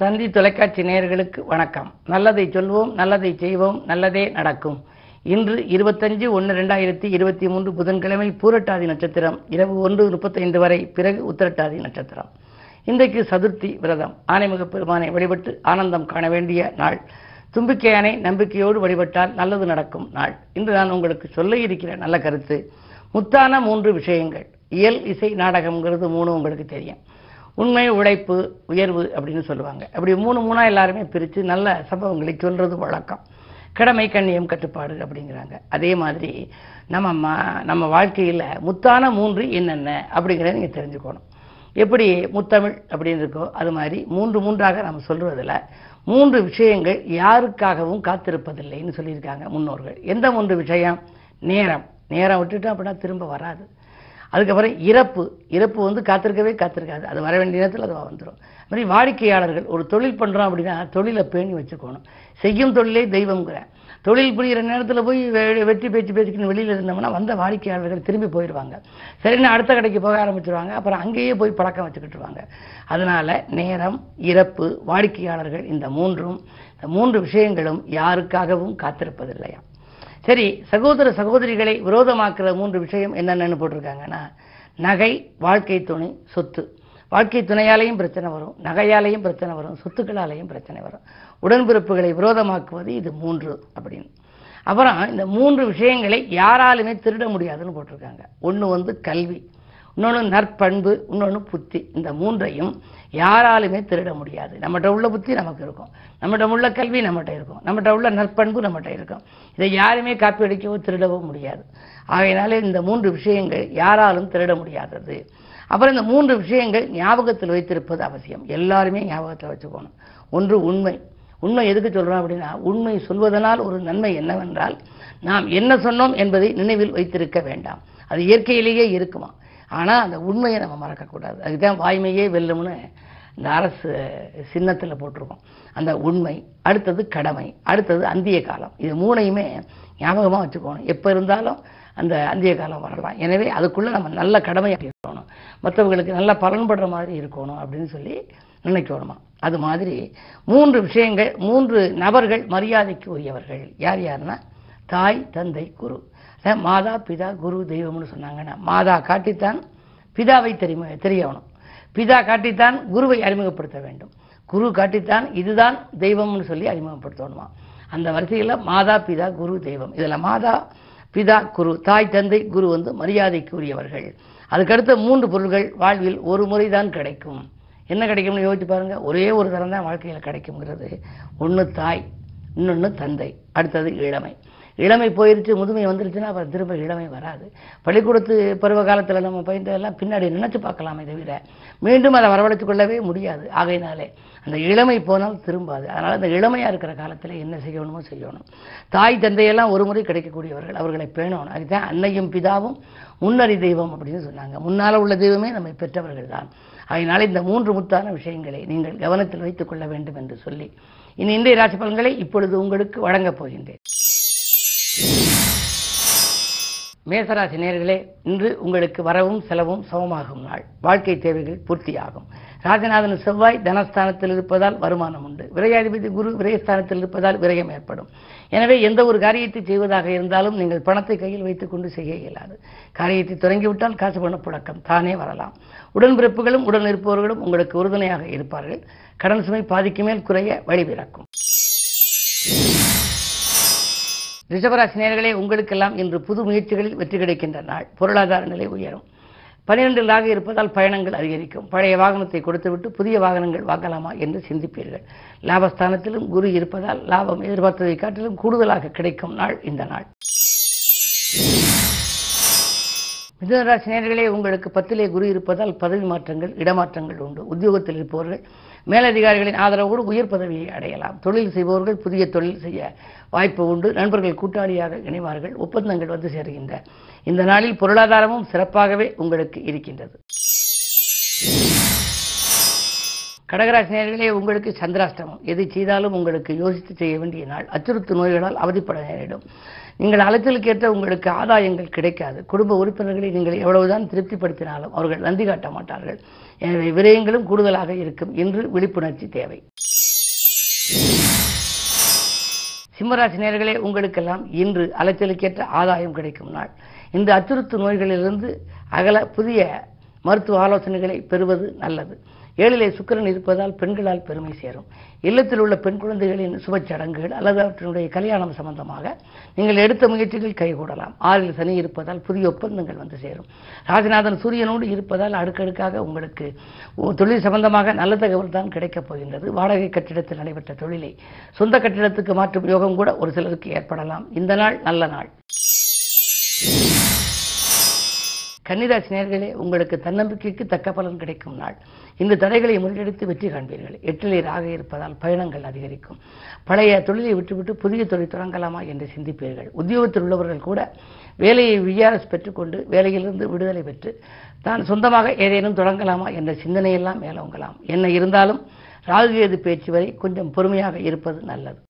தந்தி தொலைக்காட்சி நேயர்களுக்கு வணக்கம். நல்லதை சொல்வோம் நல்லதை செய்வோம் நல்லதே நடக்கும். இன்று இருபத்தஞ்சு ஒன்று ரெண்டாயிரத்தி இருபத்தி மூன்று புதன்கிழமை பூரட்டாதி நட்சத்திரம் இரவு ஒன்று முப்பத்தைந்து வரை பிறகு உத்திரட்டாதி நட்சத்திரம். இன்றைக்கு சதுர்த்தி விரதம். ஆனைமுக பெருமானை வழிபட்டு ஆனந்தம் காண வேண்டிய நாள். தும்பிக்கையானை நம்பிக்கையோடு வழிபட்டால் நல்லது நடக்கும் நாள். இன்று நான் உங்களுக்கு சொல்ல இருக்கிற நல்ல கருத்து. முத்தான மூன்று விஷயங்கள். இயல் இசை நாடகம்ங்கிறது மூணு உங்களுக்கு தெரியும். உண்மை உழைப்பு உயர்வு அப்படின்னு சொல்லுவாங்க. அப்படி மூணு மூணாக எல்லாருமே பிரித்து நல்ல சம்பவங்களை சொல்றது வழக்கம். கடமை கண்ணியம் கட்டுப்பாடு அப்படிங்கிறாங்க. அதே மாதிரி நம்ம ம- நம்ம வாழ்க்கையில் முத்தான மூன்று என்னென்ன அப்படிங்கிறத நீங்கள் தெரிஞ்சுக்கணும். எப்படி முத்தமிழ் அப்படின்னு இருக்கோ அது மாதிரி மூன்று மூன்றாக நம்ம சொல்றதுல மூன்று விஷயங்கள் யாருக்காகவும் காத்திருப்பதில்லைன்னு சொல்லியிருக்காங்க முன்னோர்கள். எந்த மூன்று விஷயம்? நேரம். நேரம் விட்டுட்டோம் அப்படின்னா திரும்ப வராது. அதுக்கப்புறம் இறப்பு. இறப்பு வந்து காத்திருக்கவே காத்திருக்காது. அது வர வேண்டிய நேரத்தில் அது வந்துடும் மாதிரி வாடிக்கையாளர்கள் ஒரு தொழில் பண்ணுறோம் அப்படின்னா தொழிலை பேணி வச்சுக்கணும். செய்யும் தொழிலே தெய்வம்ங்கிற. தொழில் புரிகிற நேரத்தில் போய் வெ- வெட்டி பேச்சு பேச்சுக்கின்னு வெளியில் இருந்தோம்னா வந்த வாடிக்கையாளர்கள் திரும்பி போயிடுவாங்க சரின்னு அடுத்த கடைக்கு போக ஆரம்பிச்சிருவாங்க. அப்புறம் அங்கேயே போய் பழக்கம் வச்சுக்கிட்டுருவாங்க. அதனால் நேரம் இறப்பு வாடிக்கையாளர்கள் இந்த மூன்றும் இந்த மூன்று விஷயங்களும் யாருக்காகவும் காத்திருப்பதில்லையா? சரி சகோதர சகோதரிகளை விரோதமாக்குற மூன்று விஷயம் என்னென்னு போட்டிருக்காங்கன்னா நகை வாழ்க்கை துணை சொத்து. வாழ்க்கை துணையாலையும் பிரச்சனை வரும் நகையாலையும் பிரச்சனை வரும் சொத்துக்களாலையும் பிரச்சனை வரும். உடன்பிறப்புகளை விரோதமாக்குவது இது மூன்று அப்படின்னு. அப்புறம் இந்த மூன்று விஷயங்களை யாராலுமே திருட முடியாதுன்னு போட்டிருக்காங்க. ஒன்று வந்து கல்வி இன்னொன்று நற்பண்பு இன்னொன்று புத்தி. இந்த மூன்றையும் யாராலுமே திருட முடியாது. நம்மகிட்ட உள்ள புத்தி நமக்கு இருக்கும். நம்மகிட்ட உள்ள கல்வி நம்மகிட்ட இருக்கும். நம்மகிட்ட உள்ள நற்பண்பு நம்மகிட்ட இருக்கும். இதை யாருமே காப்பி அடிக்கவோ திருடவோ முடியாது. ஆகையினால இந்த மூன்று விஷயங்கள் யாராலும் திருட முடியாதது. அப்புறம் இந்த மூன்று விஷயங்கள் ஞாபகத்தில் வைத்திருப்பது அவசியம். எல்லாருமே ஞாபகத்தில் வச்சுக்கணும். ஒன்று உண்மை. உண்மை எதுக்கு சொல்கிறோம் அப்படின்னா உண்மை சொல்வதனால் ஒரு நன்மை என்னவென்றால் நாம் என்ன சொன்னோம் என்பதை நினைவில் வைத்திருக்க வேண்டாம். அது இயற்கையிலேயே இருக்குமா? ஆனால் அந்த உண்மையை நம்ம மறக்கக்கூடாது. அதுதான் வாய்மையே வெல்லும்னு இந்த அரசு சின்னத்தில் போட்டிருக்கோம். அந்த உண்மை அடுத்தது கடமை அடுத்தது அந்திய காலம். இது மூணையுமே ஞாபகமாக வச்சுக்கணும். எப்போ இருந்தாலும் அந்த அந்திய காலம் வரலாம். எனவே அதுக்குள்ளே நம்ம நல்ல கடமையாக இருக்கணும். மற்றவங்களுக்கு நல்ல பலன்படுற மாதிரி இருக்கணும் அப்படின்னு சொல்லி நினைக்கணுமா? அது மாதிரி மூன்று விஷயங்கள் மூன்று நபர்கள் மரியாதைக்கு உரியவர்கள் யார் யாருன்னா? தாய் தந்தை குரு. மாதா பிதா குரு தெய்வம்னு சொன்னாங்கன்னா மாதா காட்டித்தான் பிதாவை தெரியும் தெரியணும் பிதா காட்டித்தான் குருவை அறிமுகப்படுத்த வேண்டும். குரு காட்டித்தான் இதுதான் தெய்வம்னு சொல்லி அறிமுகப்படுத்தணுமா? அந்த வரிசையில் மாதா பிதா குரு தெய்வம். இதில் மாதா பிதா குரு தாய் தந்தை குரு வந்து மரியாதைக்குரியவர்கள். அதுக்கடுத்த மூன்று பொருள்கள் வாழ்வில் ஒரு முறைதான் கிடைக்கும். என்ன கிடைக்கும்னு யோசிச்சு பாருங்கள் ஒரே ஒரு தரம் தான் வாழ்க்கையில் கிடைக்குங்கிறது ஒன்று தாய் இன்னொன்று தந்தை அடுத்தது இளமை. இளமை போயிருச்சு முதுமை வந்துருச்சுன்னா அப்புறம் திரும்ப இளமை வராது. பள்ளிக்கூடத்து பருவ காலத்தில் நம்ம பயின்றதெல்லாம் பின்னாடி நினைச்சு பார்க்கலாமே தவிர மீண்டும் அதை வரவழைத்து கொள்ளவே முடியாது. ஆகையினாலே அந்த இளமை போனால் திரும்பாது. அதனால் அந்த இளமையாக இருக்கிற காலத்தில் என்ன செய்யணுமோ செய்யணும். தாய் தந்தையெல்லாம் ஒரு முறை கிடைக்கக்கூடியவர்கள். அவர்களை பேணணும். அதுதான் அன்னையும் பிதாவும் முன்னறி தெய்வம் அப்படின்னு சொன்னாங்க. முன்னால் உள்ள தெய்வமே நம்மை பெற்றவர்கள் தான். அதனால இந்த மூன்று முத்தான விஷயங்களை நீங்கள் கவனத்தில் வைத்துக் கொள்ள வேண்டும் என்று சொல்லி இனி இந்திய ராசி பலன்களை இப்பொழுது உங்களுக்கு வழங்கப் போகின்றேன். மேசராசி நேர்களே இன்று உங்களுக்கு வரவும் செலவும் சமமாகும் நாள். வாழ்க்கை தேவைகள் பூர்த்தியாகும். ராஜநாதன் செவ்வாய் தனஸ்தானத்தில் இருப்பதால் வருமானம் உண்டு. விரையாதிபதி குரு விரயஸ்தானத்தில் இருப்பதால் விரயம் ஏற்படும். எனவே எந்த ஒரு காரியத்தை செய்வதாக இருந்தாலும் நீங்கள் பணத்தை கையில் வைத்துக் கொண்டு செய்ய இயலாது. காரியத்தை தொடங்கிவிட்டால் காசு பண புழக்கம். தானே வரலாம். உடன்பிறப்புகளும் உடன் இருப்பவர்களும் உங்களுக்கு உறுதுணையாக இருப்பார்கள். கடன் சுமை பாதிக்கு மேல் குறைய வழிபிறக்கும் ரிஷபராசி நேயர்களே உங்களுக்கெல்லாம் இன்று புது முயற்சிகளில் வெற்றி கிடைக்கின்ற நாள். பொருளாதார நிலை உயரும். பனிரெண்டிலாக இருப்பதால் பயணங்கள் அதிகரிக்கும். பழைய வாகனத்தை கொடுத்துவிட்டு புதிய வாகனங்கள் வாங்கலாமா என்று சிந்திப்பீர்கள். லாபஸ்தானத்திலும் குரு இருப்பதால் லாபம் எதிர்பார்த்ததை காட்டிலும் கூடுதலாக கிடைக்கும் நாள் இந்த நாள். மிதுனராசி நேயர்களே உங்களுக்கு பத்திலே குரு இருப்பதால் பதவி மாற்றங்கள் இடமாற்றங்கள் உண்டு. உத்தியோகத்தில் இருப்பவர்கள் மேலதிகாரிகளின் ஆதரவோடு உயர் பதவியை அடையலாம். தொழில் செய்பவர்கள் புதிய தொழில் செய்ய வாய்ப்பு உண்டு. நண்பர்கள் கூட்டாளியாக இணைவார்கள். ஒப்பந்தங்கள் வந்து சேருகின்ற. இந்த நாளில் பொருளாதாரமும் சிறப்பாகவே உங்களுக்கு இருக்கின்றது. கடகராசினியர்களே உங்களுக்கு சந்திராஷ்டமம். எது செய்தாலும் உங்களுக்கு யோசித்து செய்ய வேண்டிய நாள். அச்சுறுத்து நோய்களால் அவதிப்பட நேரிடும். நீங்கள் அலைச்சலுக்கேற்ற உங்களுக்கு ஆதாயங்கள் கிடைக்காது. குடும்ப உறுப்பினர்களை நீங்கள் எவ்வளவுதான் திருப்திப்படுத்தினாலும் அவர்கள் நந்தி காட்ட மாட்டார்கள். எனவே விரயங்களும் கூடுதலாக இருக்கும். என்று விழிப்புணர்ச்சி தேவை. சிம்மராசி நேர்களே உங்களுக்கெல்லாம் இன்று அலைச்சலுக்கேற்ற ஆதாயம் கிடைக்கும் நாள். இந்த அச்சுறுத்து நோய்களிலிருந்து அகல புதிய மருத்துவ ஆலோசனைகளை பெறுவது நல்லது. ஏழிலே சுக்கிரன் இருப்பதால் பெண்களால் பெருமை சேரும். இல்லத்தில் உள்ள பெண் குழந்தைகளின் சுபச் சடங்குகள் அல்லது அவற்றினுடைய கல்யாணம் சம்பந்தமாக நீங்கள் எடுத்த முயற்சிகள் கைகூடலாம். ஆறில் சனி இருப்பதால் புதிய ஒப்பந்தங்கள் வந்து சேரும். ராஜநாதன் சூரியனோடு இருப்பதால் அடுக்கடுக்காக உங்களுக்கு தொழில் சம்பந்தமாக நல்ல தகவல் தான் கிடைக்கப் போகின்றது. வாடகை கட்டிடத்தில் நடைபெற்ற தொழிலை சொந்த கட்டிடத்துக்கு மாற்றும் யோகம் கூட ஒரு சிலருக்கு ஏற்படலாம். இந்த நாள் நல்ல நாள். கன்னிராசி நேர்களே உங்களுக்கு தன்னம்பிக்கைக்கு தக்க பலன் கிடைக்கும் நாள். இந்த தடைகளை முறியடித்து வெற்றி காண்பீர்கள். எட்டிலே ராக இருப்பதால் பயணங்கள் அதிகரிக்கும். பழைய தொழிலை விட்டுவிட்டு புதிய தொழில் தொடங்கலாமா என்று சிந்திப்பீர்கள். உத்தியோகத்தில் உள்ளவர்கள் கூட வேலையை விஆர்எஸ் பெற்றுக்கொண்டு வேலையிலிருந்து விடுதலை பெற்று தான் சொந்தமாக ஏதேனும் தொடங்கலாமா என்ற சிந்தனையெல்லாம் மேலோங்கலாம். என்ன இருந்தாலும் ராகுகேது பேச்சு வரை கொஞ்சம் பொறுமையாக இருப்பது நல்லது.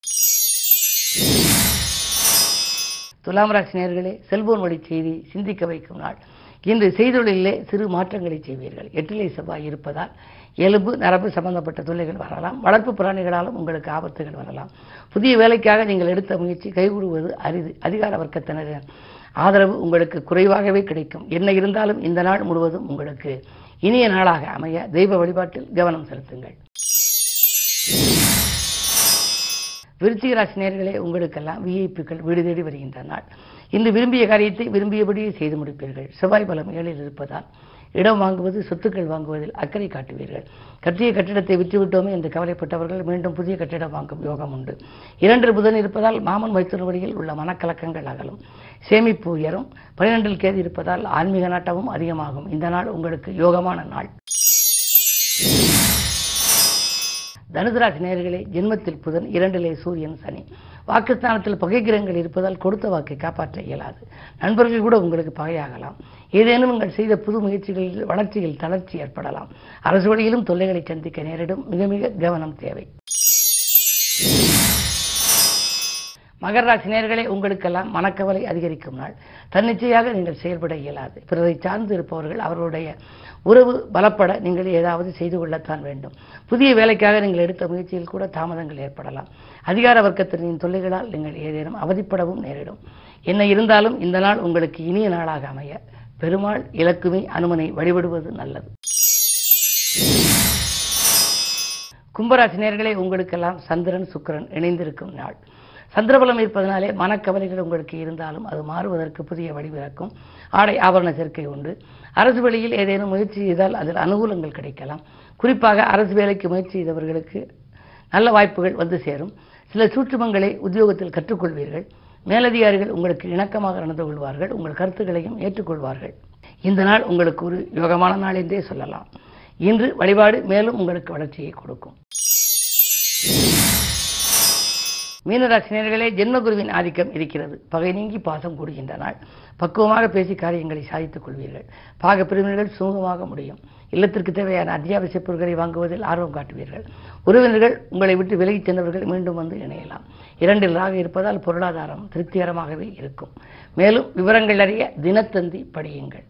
துலாம் ராசி நேர்களே செல்போன் வழி செய்தி சிந்திக்க வைக்கும் நாள். இன்று செய்தொழிலே சிறு மாற்றங்களை செய்வீர்கள். எட்டிலை செவ்வாய் இருப்பதால் எலும்பு நரம்பு சம்பந்தப்பட்ட தொல்லைகள் வரலாம். வளர்ப்பு பிராணிகளாலும் உங்களுக்கு ஆபத்துகள் வரலாம். புதிய வேலைக்காக நீங்கள் எடுத்த முயற்சி கைகூடுவது அரிது. அதிகார வர்க்கத்தினரின் ஆதரவு உங்களுக்கு குறைவாகவே கிடைக்கும். என்ன இருந்தாலும் இந்த நாள் முழுவதும் உங்களுக்கு இனிய நாளாக அமைய தெய்வ வழிபாட்டில் கவனம் செலுத்துங்கள். விருச்சிகராசி நேர்களே உங்களுக்கெல்லாம் விஐபிக்கள் வீடு தேடி வருகின்ற நாள். இன்று விரும்பிய காரியத்தை விரும்பியபடியே செய்து முடிப்பீர்கள். செவ்வாய் பலம் ஏழில் இருப்பதால் இடம் வாங்குவது சொத்துக்கள் வாங்குவதில் அக்கறை காட்டுவீர்கள். கட்டிய கட்டிடத்தை விற்றுவிட்டோமே என்று கவலைப்பட்டவர்கள் மீண்டும் புதிய கட்டிடம் வாங்கும் யோகம் உண்டு. இரண்டு புதன் இருப்பதால் மாமன் மைத்தூர் வழியில் உள்ள மனக்கலக்கங்கள் அகலும். சேமிப்பு உயரும். பனிரெண்டில் கேது இருப்பதால் ஆன்மீக நாட்டமும் அதிகமாகும். இந்த நாள் உங்களுக்கு யோகமான நாள். தனுசராசி நேர்களே ஜென்மத்தில் புதன் இரண்டிலே சூரியன் சனி. வாக்குஸ்தானத்தில் பகை கிரகங்கள் இருப்பதால் கொடுத்த வாக்கை காப்பாற்ற இயலாது. நண்பர்கள் கூட உங்களுக்கு பகையாகலாம். ஏதேனும் நீங்கள் செய்த புது முயற்சிகளில் வளர்ச்சியில் தளர்ச்சி ஏற்படலாம். அரசு வழியிலும் தொல்லைகளை சந்திக்க நேரிடும். மிக மிக கவனம் தேவை. மகர ராசி நேர்களே உங்களுக்கெல்லாம் மனக்கவலை அதிகரிக்கும் நாள். தன்னிச்சையாக நீங்கள் செயல்பட இயலாது. பிறரை சார்ந்து இருப்பவர்கள் அவர்களுடைய உறவு பலப்பட நீங்கள் ஏதாவது செய்து கொள்ளத்தான் வேண்டும். புதிய வேலைக்காக நீங்கள் எடுத்த முயற்சியில் கூட தாமதங்கள் ஏற்படலாம். அதிகார வர்க்கத்தினரின் தொல்லைகளால் நீங்கள் ஏதேனும் அவதிப்படவும் நேரிடும். என்ன இருந்தாலும் இந்த நாள் உங்களுக்கு இனிய நாளாக அமைய பெருமாள் இலக்குமே அனுமனை வழிபடுவது நல்லது. கும்பராசினியர்களே உங்களுக்கெல்லாம் சந்திரன் சுக்கரன் இணைந்திருக்கும் நாள். சந்திரபலம் இருப்பதனாலே மனக்கவலைகள் உங்களுக்கு இருந்தாலும் அது மாறுவதற்கு புதிய வழிபிறக்கும் ஆடை ஆபரண சேர்க்கை உண்டு. அரசு வழியில் ஏதேனும் முயற்சி செய்தால் அதில் அனுகூலங்கள் கிடைக்கலாம். குறிப்பாக அரசு வேலைக்கு முயற்சி செய்தவர்களுக்கு நல்ல வாய்ப்புகள் வந்து சேரும். சில சூட்சுமங்களை உத்தியோகத்தில் கற்றுக்கொள்வீர்கள். மேலதிகாரிகள் உங்களுக்கு இணக்கமாக நடந்து கொள்வார்கள். உங்கள் கருத்துக்களையும் ஏற்றுக்கொள்வார்கள். இந்த நாள் உங்களுக்கு ஒரு யோகமான நாள் என்றே சொல்லலாம். இன்று வழிபாடு மேலும் உங்களுக்கு வளர்ச்சியை கொடுக்கும். மீனராசினியர்களே ஜென்மகுருவின் ஆதிக்கம் இருக்கிறது. பகை நீங்கி பாசம் கூடுகின்ற நாள். பக்குவமாக பேசி காரியங்களை சாதித்துக் கொள்வீர்கள். பாக பிரிவினர்கள் சுமூகமாக முடியும். இல்லத்திற்கு தேவையான அத்தியாவசிய பொருட்களை வாங்குவதில் ஆர்வம் காட்டுவீர்கள். உறவினர்கள் உங்களை விட்டு விலகிச் சென்றவர்கள் மீண்டும் வந்து இணையலாம். இரண்டில் ராக இருப்பதால் பொருளாதாரம் திருப்திகரமாகவே இருக்கும். மேலும் விவரங்கள் அறிய தினத்தந்தி படியுங்கள்.